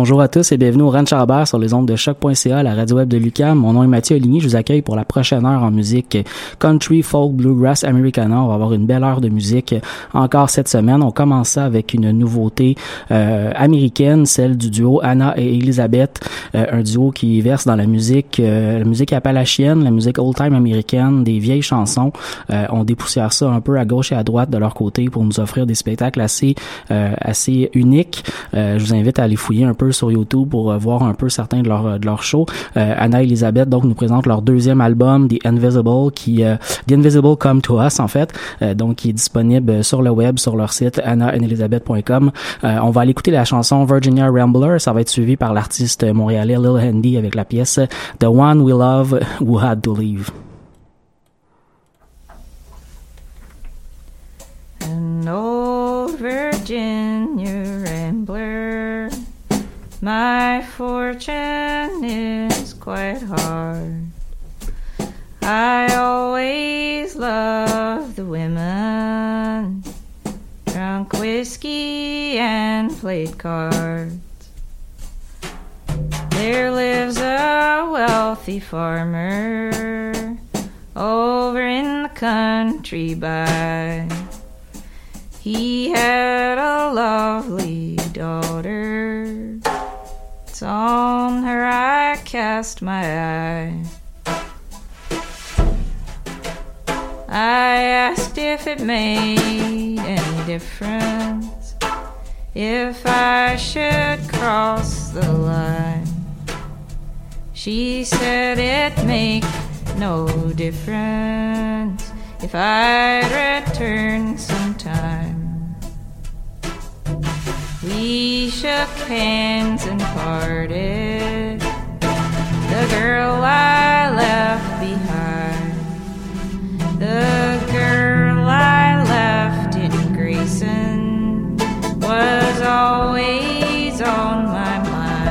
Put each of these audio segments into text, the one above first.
Bonjour à tous et bienvenue au Ranch Albert sur les ondes de choc.ca, la radio web de Lucam. Mon nom est Mathieu Aligny, je vous accueille pour la prochaine heure en musique country, folk, bluegrass, americana. On va avoir une belle heure de musique encore cette semaine. On commence ça avec une nouveauté euh, américaine, celle du duo Anna et Elizabeth, euh, un duo qui verse dans la musique, euh, la musique appalachienne, la musique old-time américaine, des vieilles chansons. on dépoussière ça un peu à gauche et à droite de leur côté pour nous offrir des spectacles assez assez uniques. je vous invite à aller fouiller un peu sur YouTube pour euh, voir un peu certains de leurs de leurs shows. Euh, Anna Elizabeth donc nous présente leur deuxième album The Invisible qui euh, The Invisible Come to Us en fait donc qui est disponible sur le web sur leur site annaandelizabeth.com. on va aller écouter la chanson Virginia Rambler, ça va être suivi par l'artiste montréalais Lil Handy avec la pièce The One We Love Who Had to Leave. No Virginia Rambler My fortune is quite hard. I always love the women, drunk whiskey and played cards. There lives a wealthy farmer over in the country by. He had a lovely daughter on her I cast my eye. I asked if it made any difference if I should cross the line. She said it make no difference if I'd return sometime. We shook hands and parted. The girl I left behind. The girl I left in Grayson was always on my mind.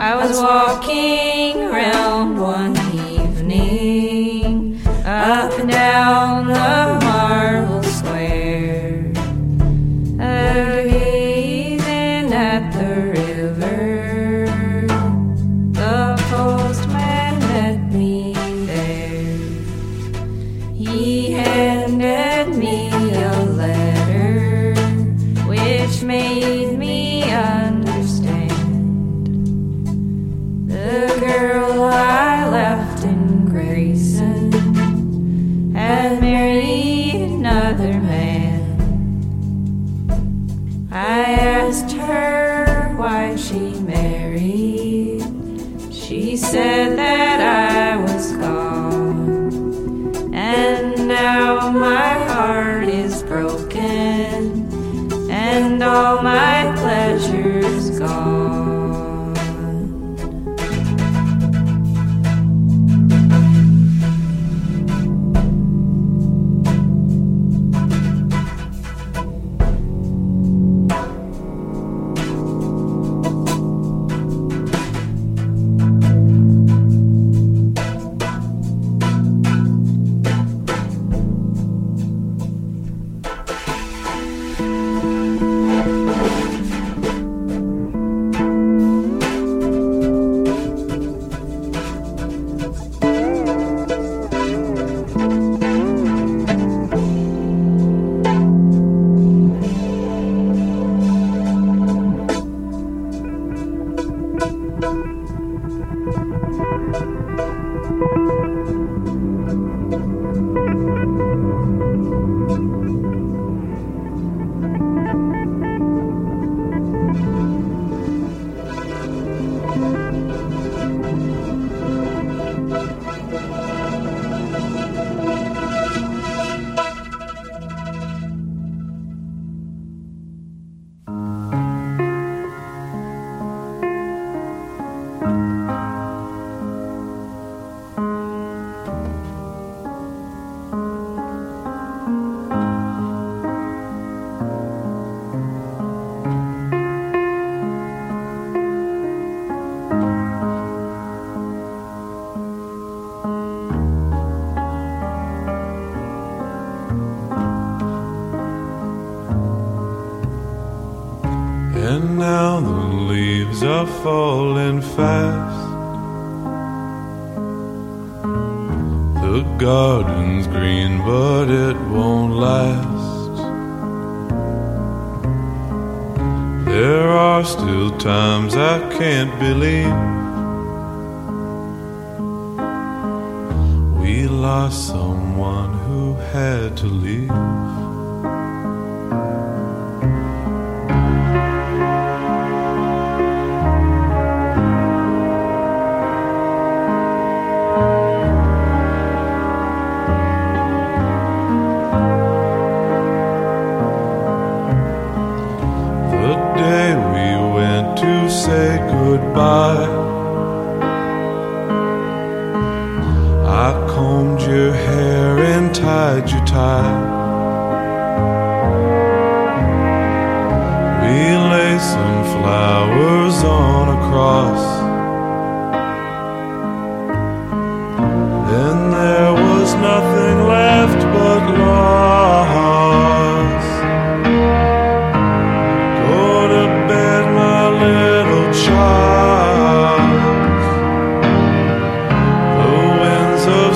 I was walking around one down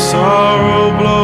sorrow blowing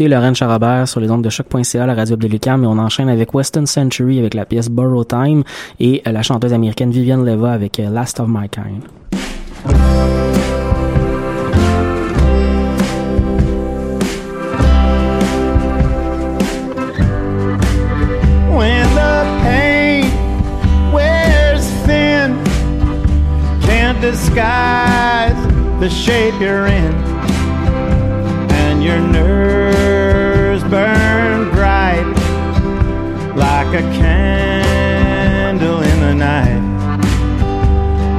écoutez Laurent Charabert sur les ondes de choc.ca, la radio de Lucam, et on enchaîne avec Western Century avec la pièce Borrow Time et euh, la chanteuse américaine Vivienne Leva avec euh, Last of My Kind. A candle in the night.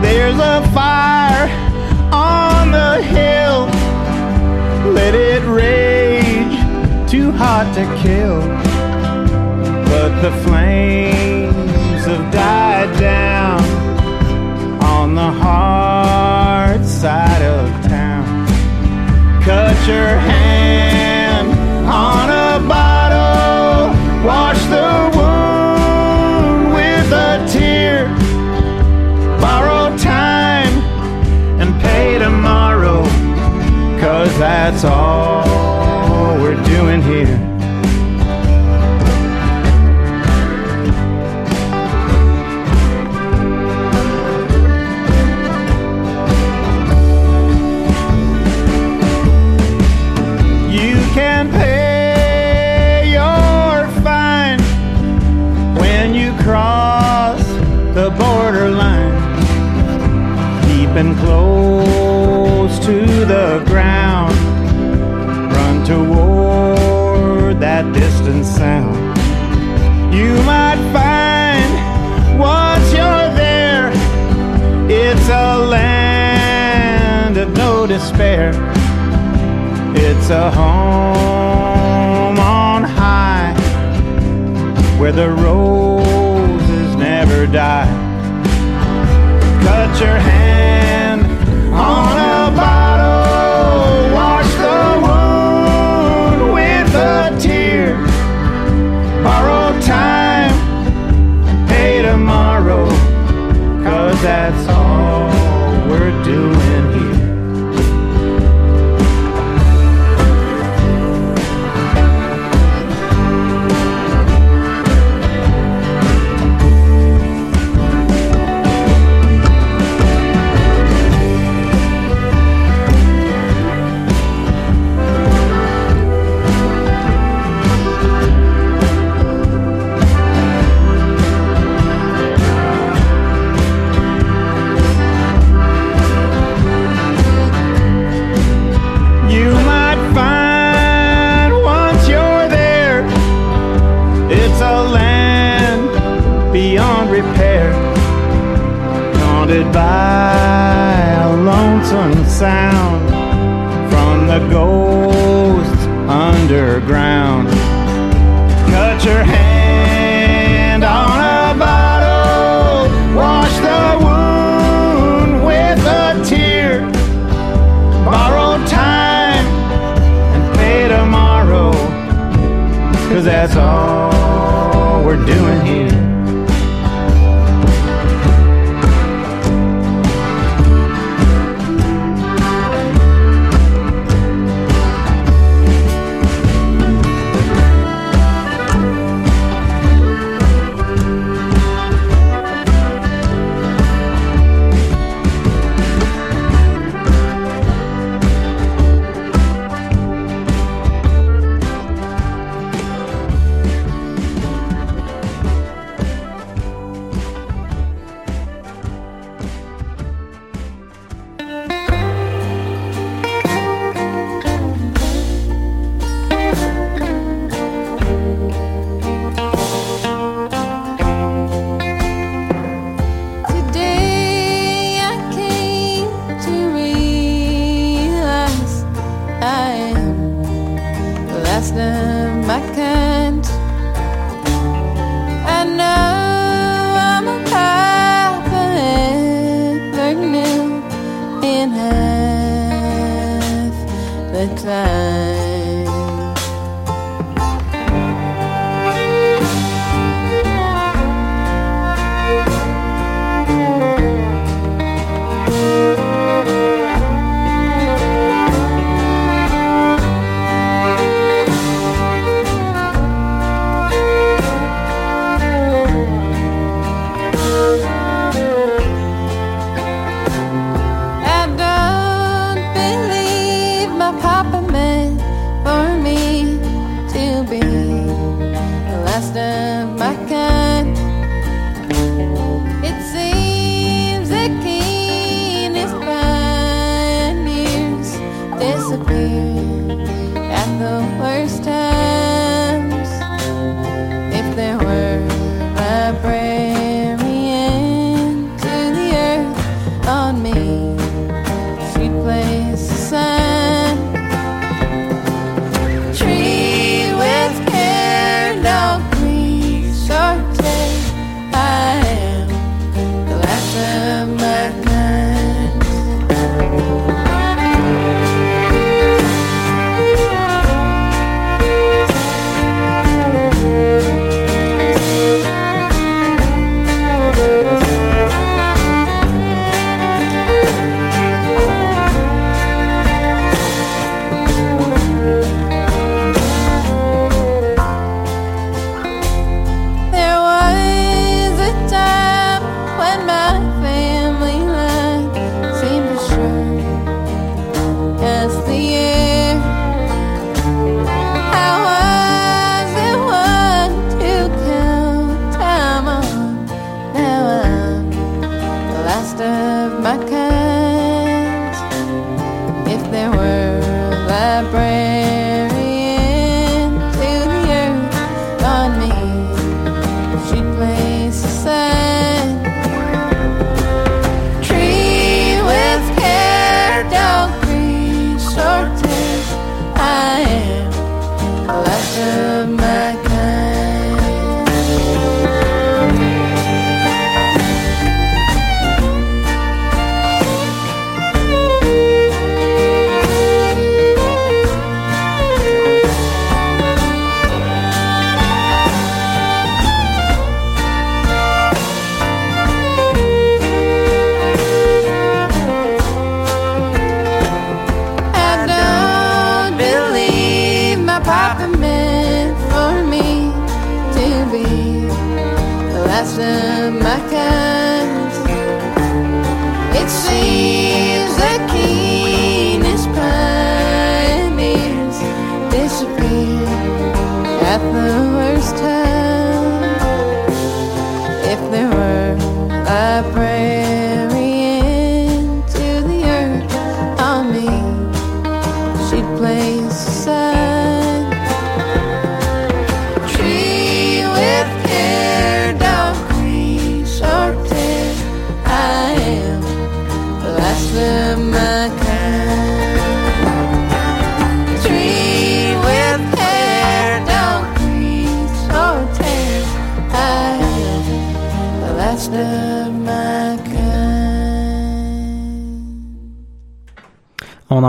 There's a fire on the hill, let it rage, too hot to kill but the flames have died down on the hard side of town. Cut your hand despair. It's a home on high where the roses never die. Cut your hand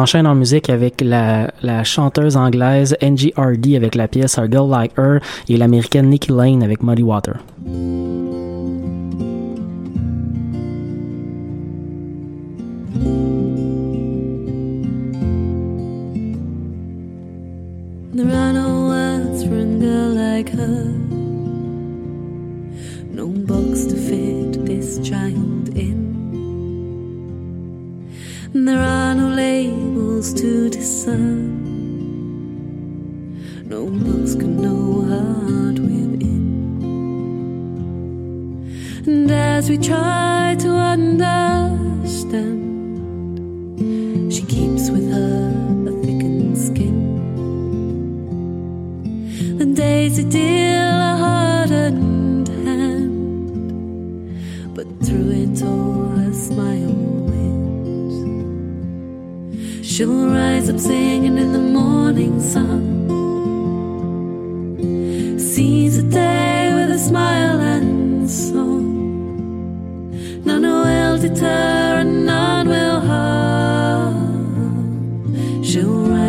enchaîne en musique avec la, chanteuse anglaise Angie Hardy avec la pièce A Girl Like Her et l'américaine Nikki Lane avec Muddy Water. and there are no labels to discern. No books can know heart within. And as we try to understand, she keeps with her a thickened skin. The days are deal a hardened hand, but through it all. She'll rise up singing in the morning sun. Sees the day with a smile and song. None will deter and none will harm. She'll rise.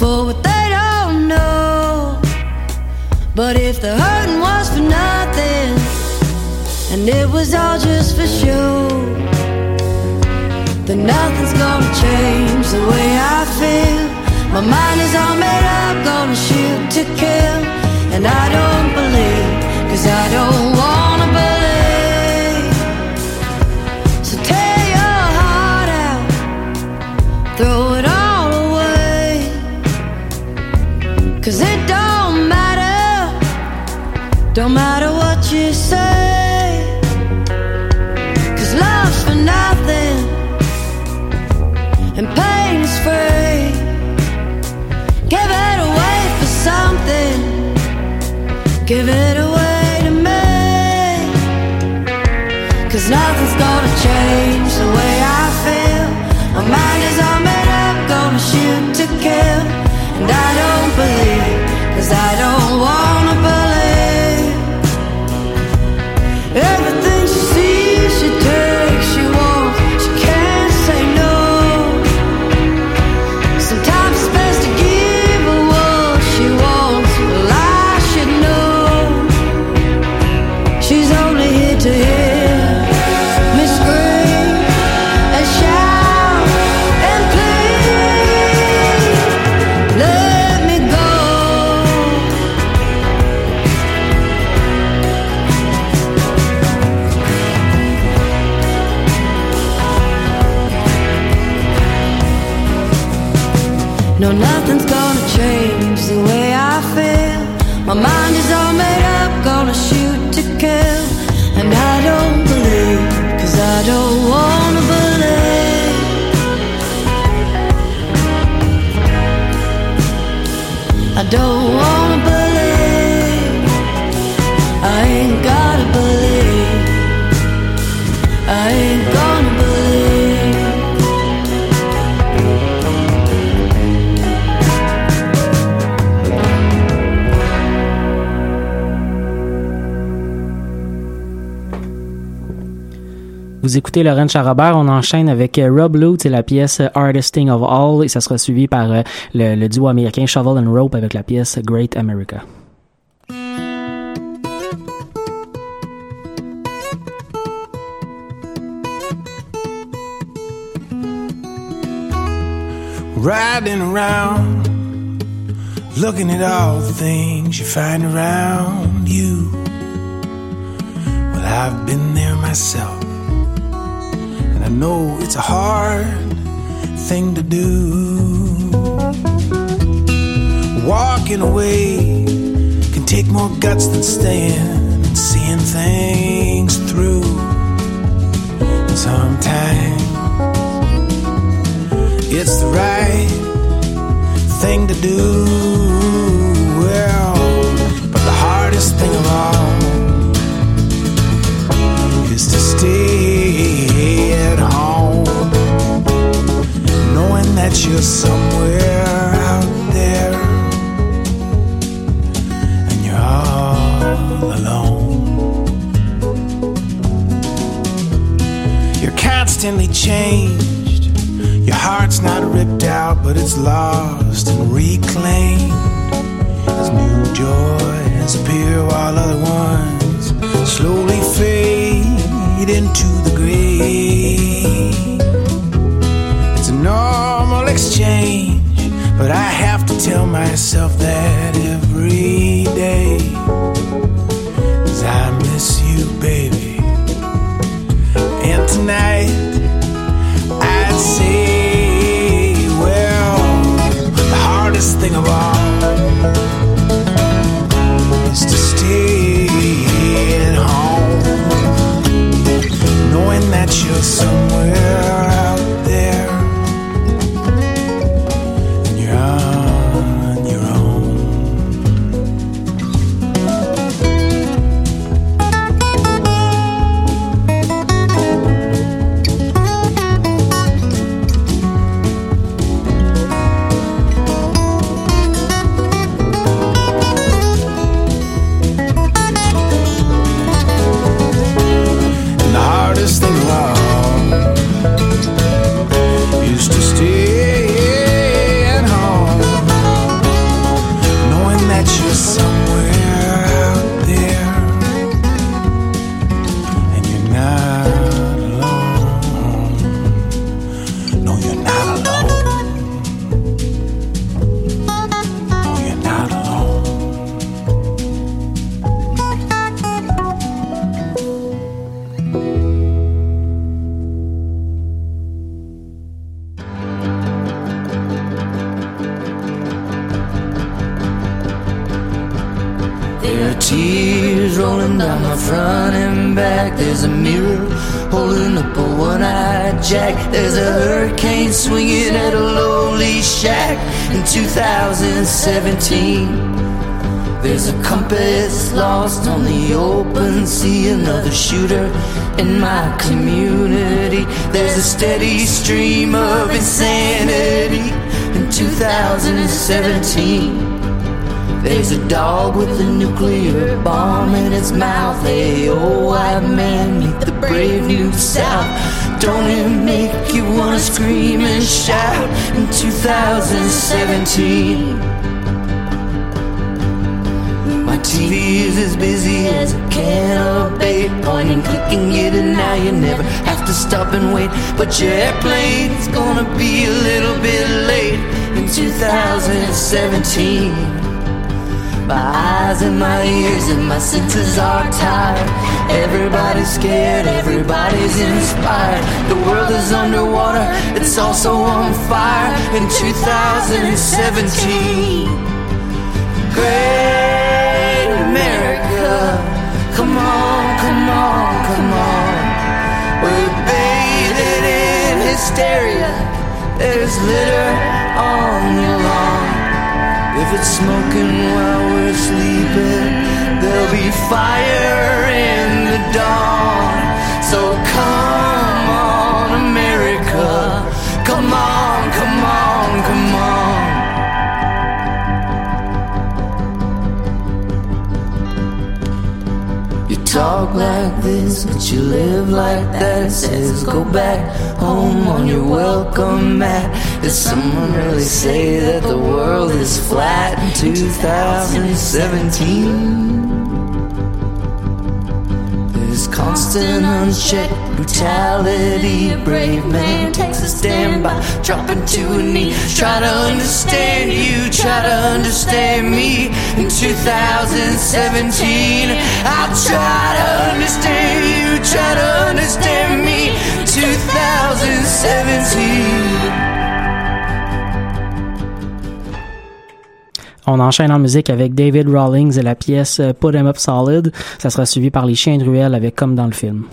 For what they don't know. But if the hurting was for nothing, and it was all just for show then nothing's gonna change the way I feel. My mind is all made up, gonna shoot to kill. And I don't believe, cause I don't wanna don't matter what you say. Cause love's for nothing and pain is free. Give it away for something. Give it cause Vous écoutez Laurent Charabert, on enchaîne avec euh, Rob Lutz et la pièce euh, Hardest Thing of All et ça sera suivi par euh, le, le duo américain Shovel and Rope avec la pièce Great America. riding around, looking at all the things you find around you. Well, I've been there myself, know it's a hard thing to do. Walking away can take more guts than staying and seeing things through. Sometimes it's the right thing to do. Well, but the hardest thing of all you're somewhere out there and you're all alone. You're constantly changed. Your heart's not ripped out, but it's lost and reclaimed. Myself that mirror holding up a one-eyed jack. There's a hurricane swinging at a lowly shack in 2017. There's a compass lost on the open sea, another shooter in my community. There's a steady stream of insanity in 2017. There's a dog with a nuclear bomb in its mouth. Hey, oh, white man, meet the brave new South. Don't it make you wanna scream and shout in 2017? My TV is as busy as a can of bait. Point and click and get it now. You never have to stop and wait. But your airplane's gonna be a little bit late in 2017. My eyes and my ears and my senses are tired. Everybody's scared, everybody's inspired. The world is underwater, it's also on fire in 2017. Great America, come on, come on, come on. We're bathed in hysteria. There's litter on your lawn. If it's smoking while we're sleeping, there'll be fire in the dawn. So come on, America. Come on, talk like this, but you live like that. It says go back home on your welcome mat. Did someone really say that the world is flat in 2017? Constant unchecked brutality. Brave man takes a stand by dropping to a knee. Try to understand you, try to understand me. In 2017, I'll try to understand you, try to understand me. 2017. On enchaîne en musique avec David Rawlings et la pièce euh, Put 'em Up Solid. Ça sera suivi par les chiens de ruelle avec Comme dans le film.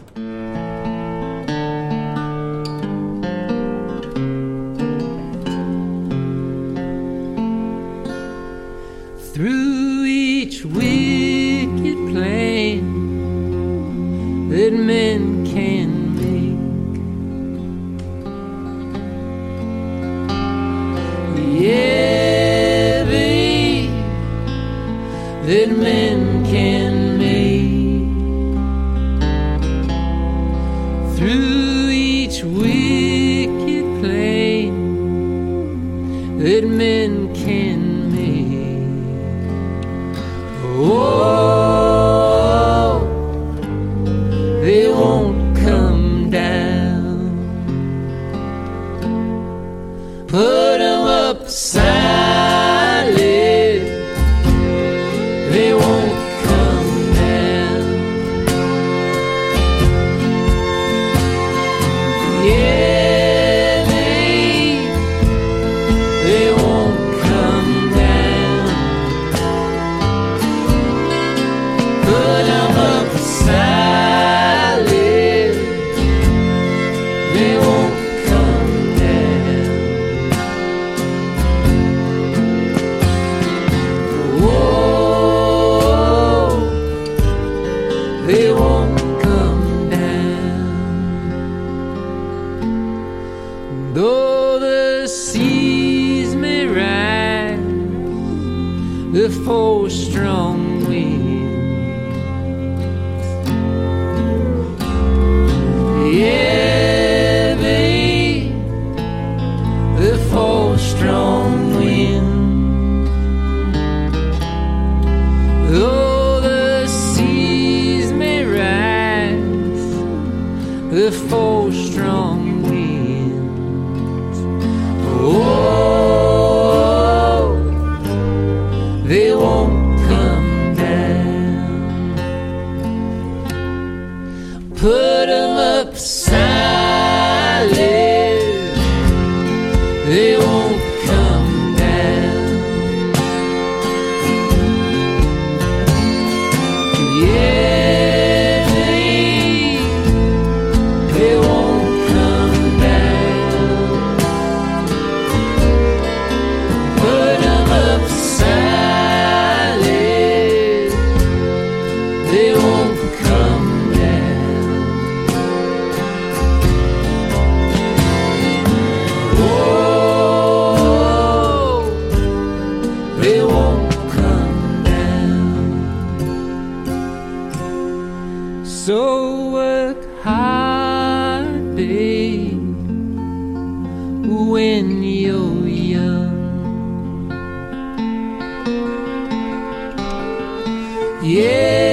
Yeah,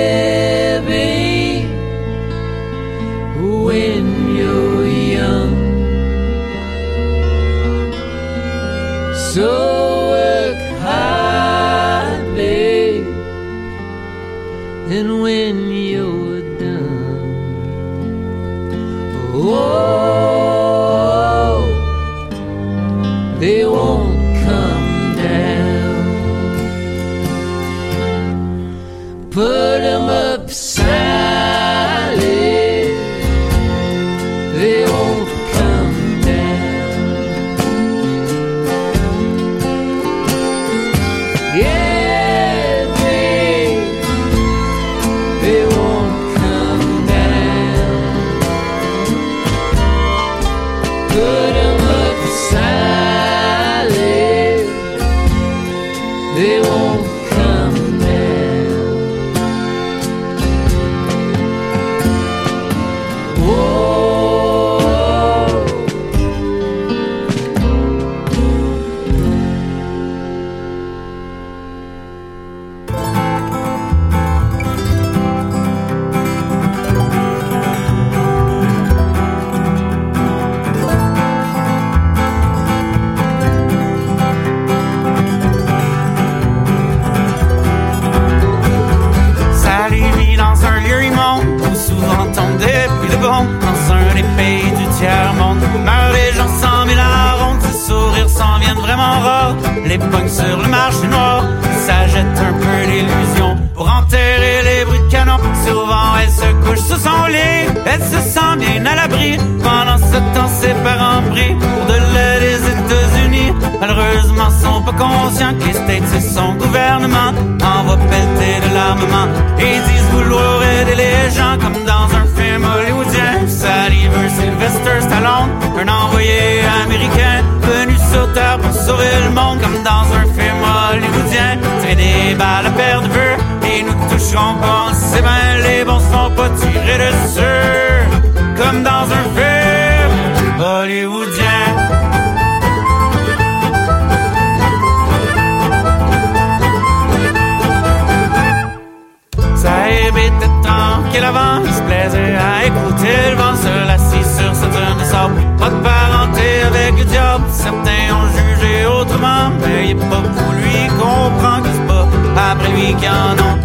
Conscients Que les States et son gouvernement Envoient pelleter de l'armement. Et disent vouloir aider les gens Comme dans un film hollywoodien. Saliver Sylvester Stallone Un envoyé américain Venu sur terre pour sauver le monde Comme dans un film hollywoodien. Tirer des balles à perdre de vue Et nous toucherons pas. C'est ben les bons se pas tirer dessus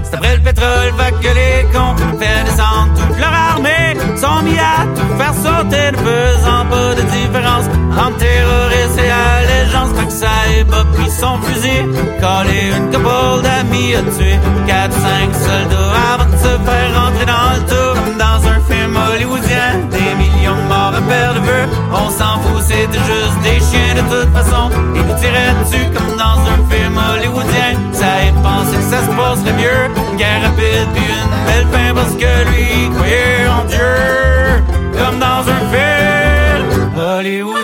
C'est après le pétrole, va que les cons fait descendre toute leur armée, sont mis à tout faire sauter, ne faisant pas de différence entre terroriste et allégeance. Fait que ça pas pris son fusil, collé une couple d'amis, a tué 4-5 soldats avant de se faire rentrer dans le tour comme dans un film hollywoodien. Des on s'en fout, c'était juste des chiens de toute façon. Ils nous tiraient dessus comme dans un film hollywoodien. Ça est pensé que ça se passerait mieux, une guerre rapide puis une belle fin parce que lui croyait en Dieu. Comme dans un film hollywoodien.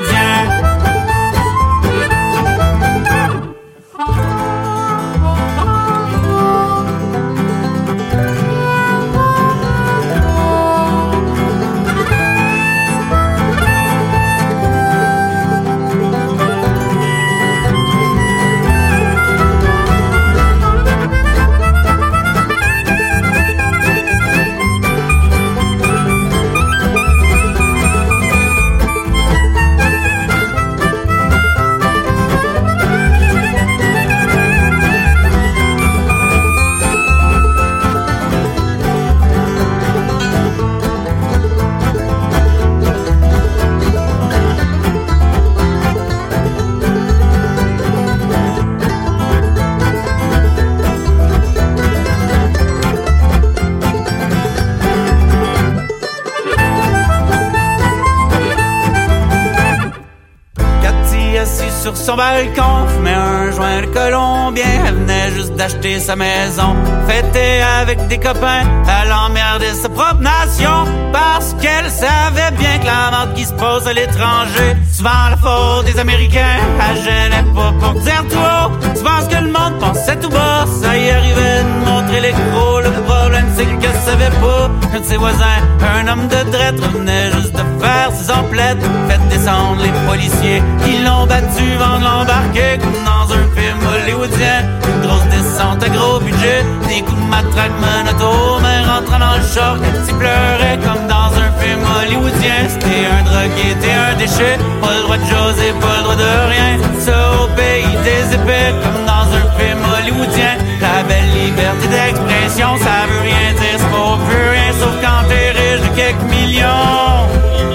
Fumait un joint de colombien. Elle venait juste d'acheter sa maison. Fêter avec des copains, elle emmerdait sa propre nation. Parce qu'elle savait bien que la merde qui se pose à l'étranger, souvent la faute des Américains, elle gênait pas pour dire haut. Tu penses que le monde pensait tout bas, ça y arrivait de montrer les gros, le problème c'est que savait pas qu'un de ses voisins, un homme de traite, revenait juste de faire ses emplettes. Fait descendre les policiers qui l'ont battu vendre l'embarquer comme dans un film hollywoodien. Une grosse descente à gros budget, des coups de matraque monoto, mais rentrant dans le choc, tu pleurais comme dans un film hollywoodien. C'était un drogué, t'es un déchet, pas le droit de José, pas le droit de rien. Ça au pays des épées, comme dans un film hollywoodien. La belle liberté d'expression, ça veut rien dire, c'est pas plus rien, sauf quand t'es riche de quelques millions.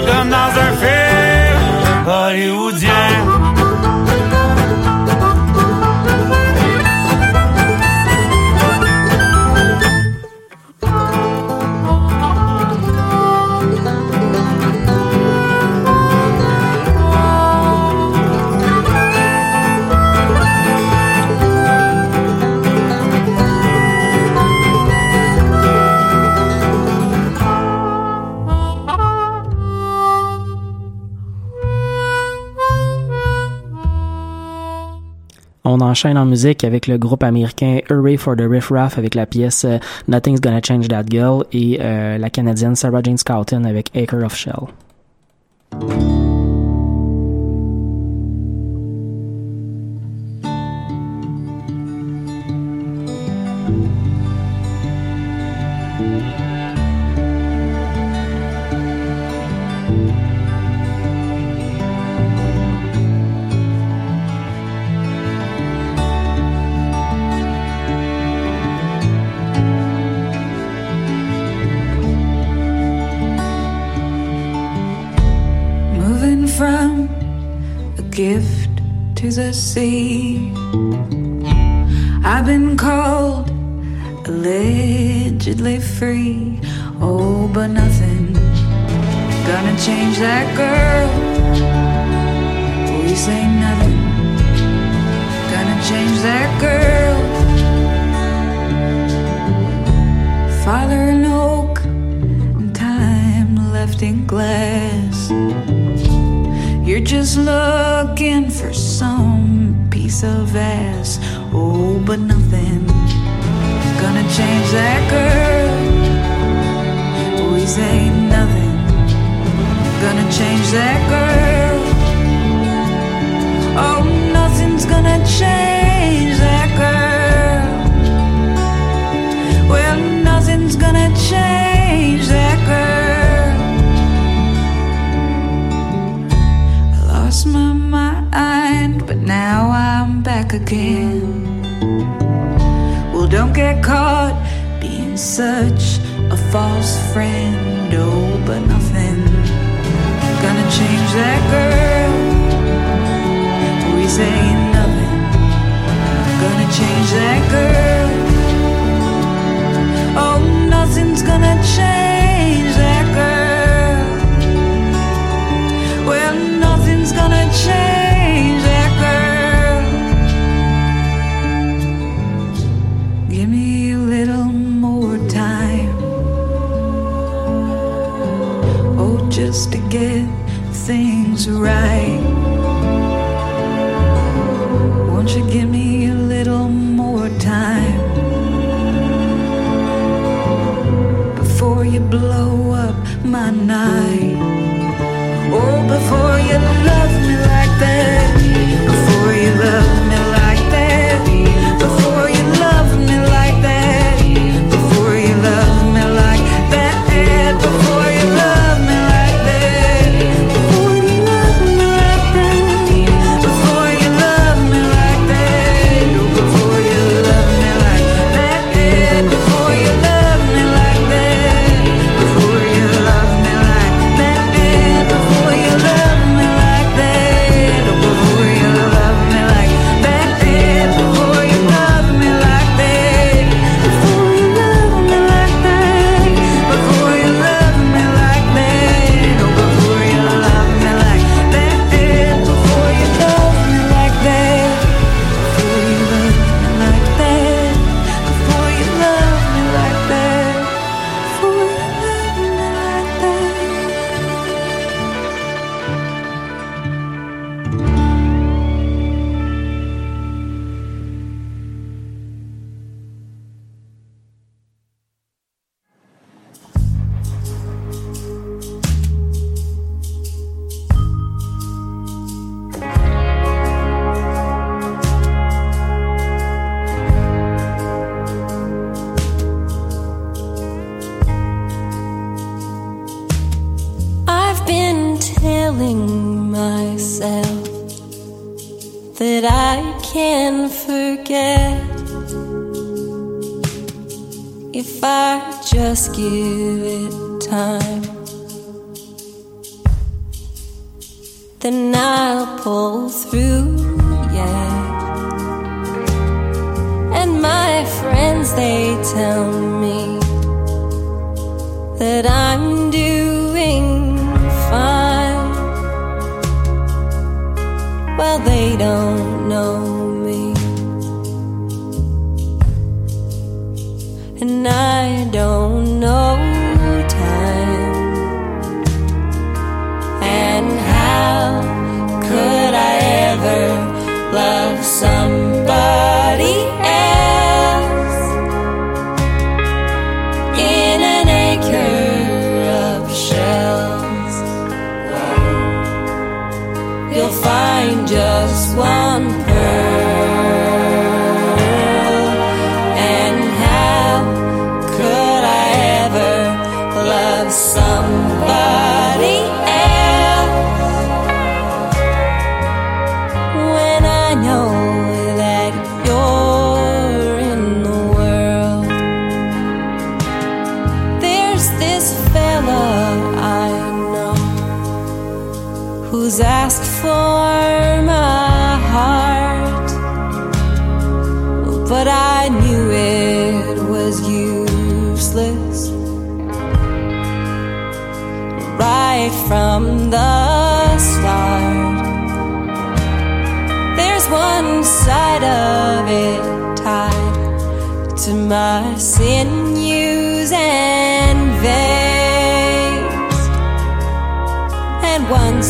Comme dans un film hollywoodien. On enchaîne en musique avec le groupe américain Hurray for the Riff Raff avec la pièce euh, Nothing's Gonna Change That Girl et euh, la canadienne Sarah Jane Scouten avec Acre of Shell. see. Of ass. Oh, but nothing gonna change that girl. We say nothing gonna change that girl.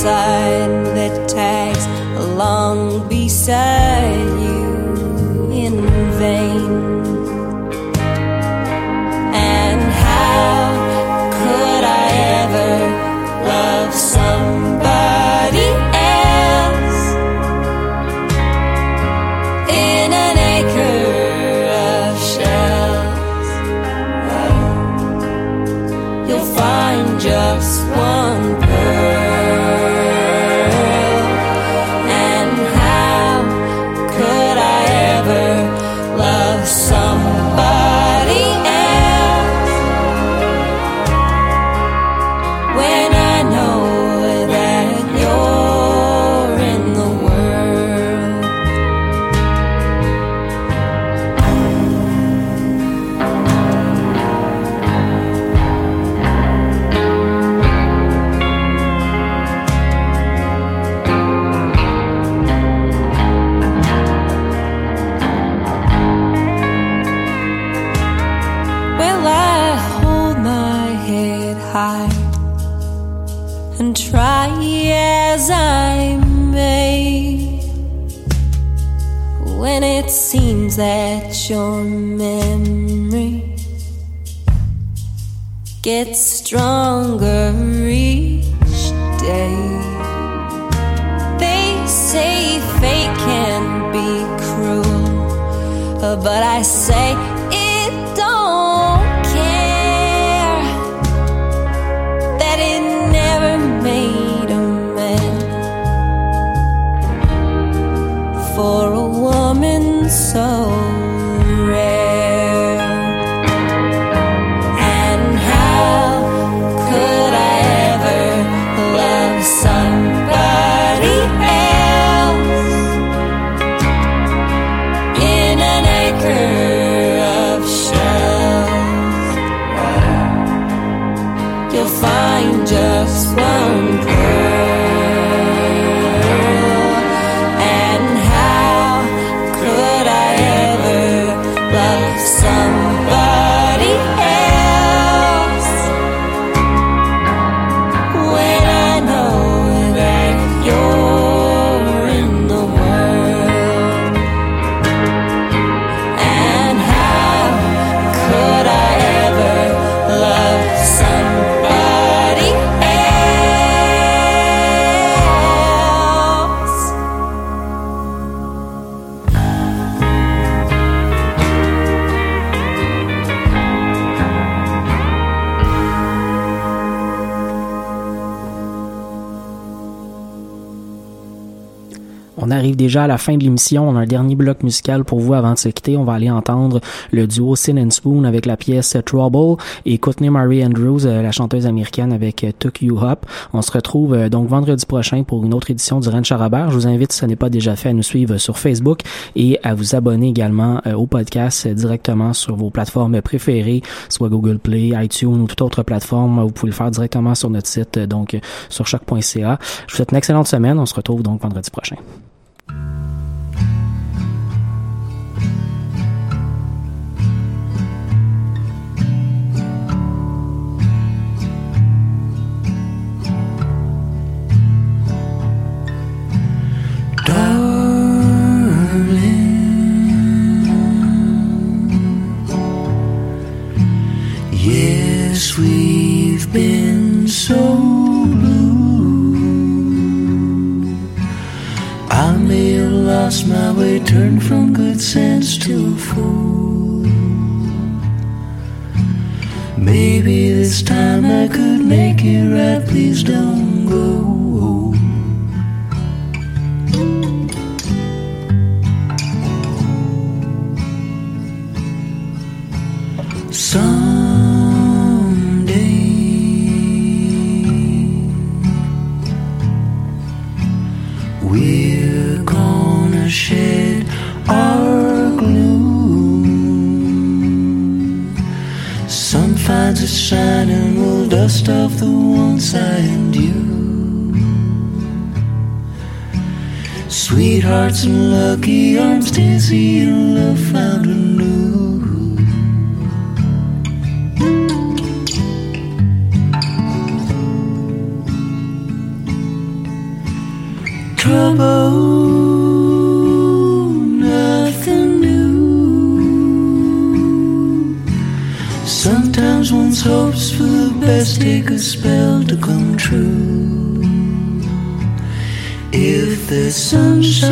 sign that tags along beside. that your memory gets stronger each day. They say fate can be cruel, but I say. Arrive déjà à la fin de l'émission. On a un dernier bloc musical pour vous avant de se quitter. On va aller entendre le duo Sin and Spoon avec la pièce Trouble et Courtney Marie Andrews, euh, la chanteuse américaine avec euh, Took You Up. On se retrouve euh, donc vendredi prochain pour une autre édition du Ranch Charabert. Je vous invite, si ce n'est pas déjà fait, à nous suivre sur Facebook et à vous abonner également au podcast directement sur vos plateformes préférées, soit Google Play, iTunes ou toute autre plateforme. Vous pouvez le faire directement sur notre site, donc sur choc.ca. Je vous souhaite une excellente semaine. On se retrouve donc vendredi prochain. Turned from good sense to a fool. Maybe this time I could make it right, please don't go. Someday we're gonna shed and will dust off the once I and. Sweethearts and lucky arms, dizzy and love found anew. Trouble, the take a spell to come true. If the sunshine,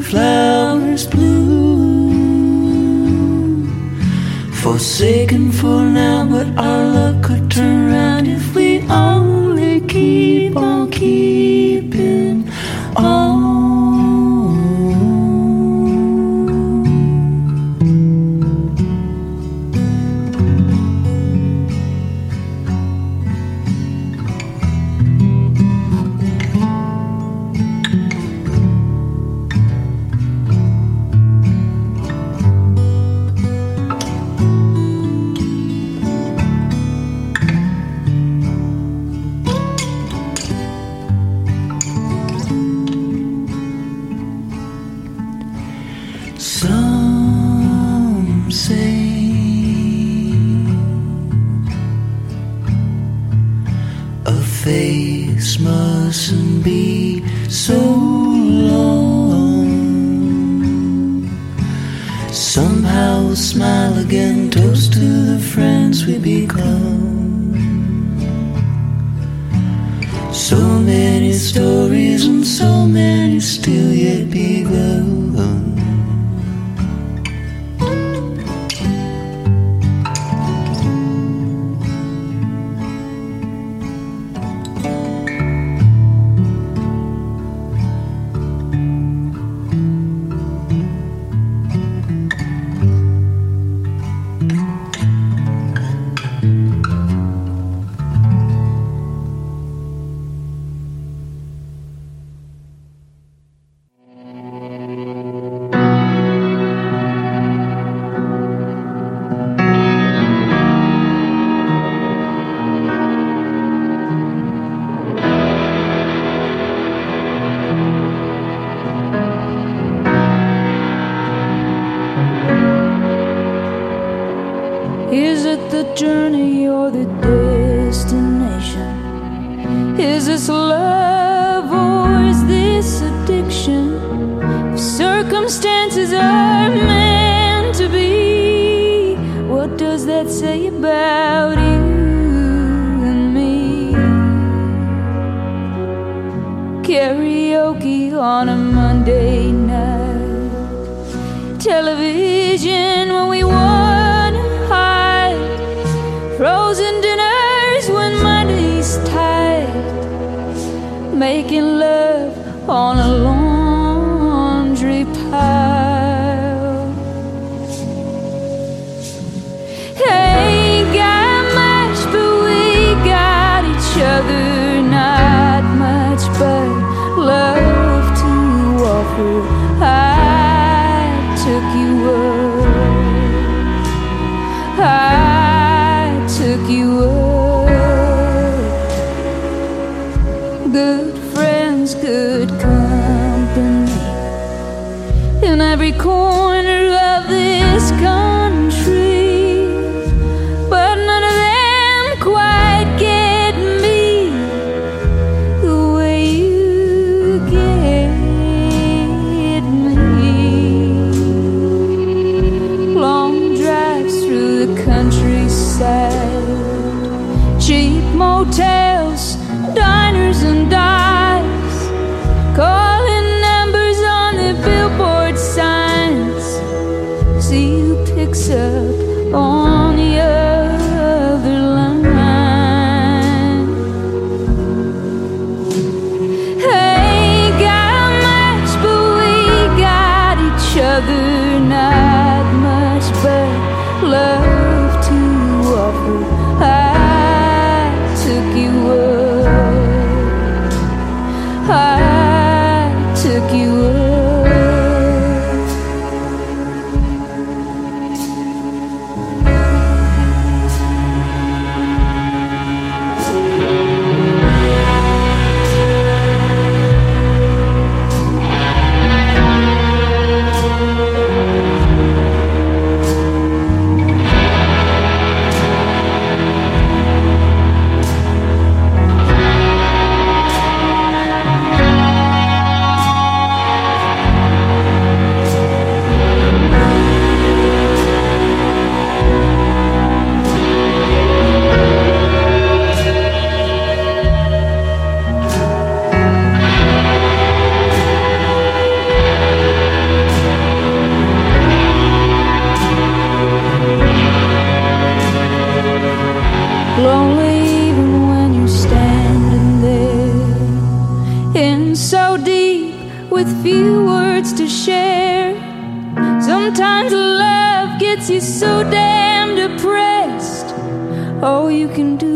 flowers bloom. Forsaken for now, but our luck could turn around if we only keep on keeping good friends, good company in every corner of this country. with few words to share. Sometimes love gets you so damn depressed. All you can do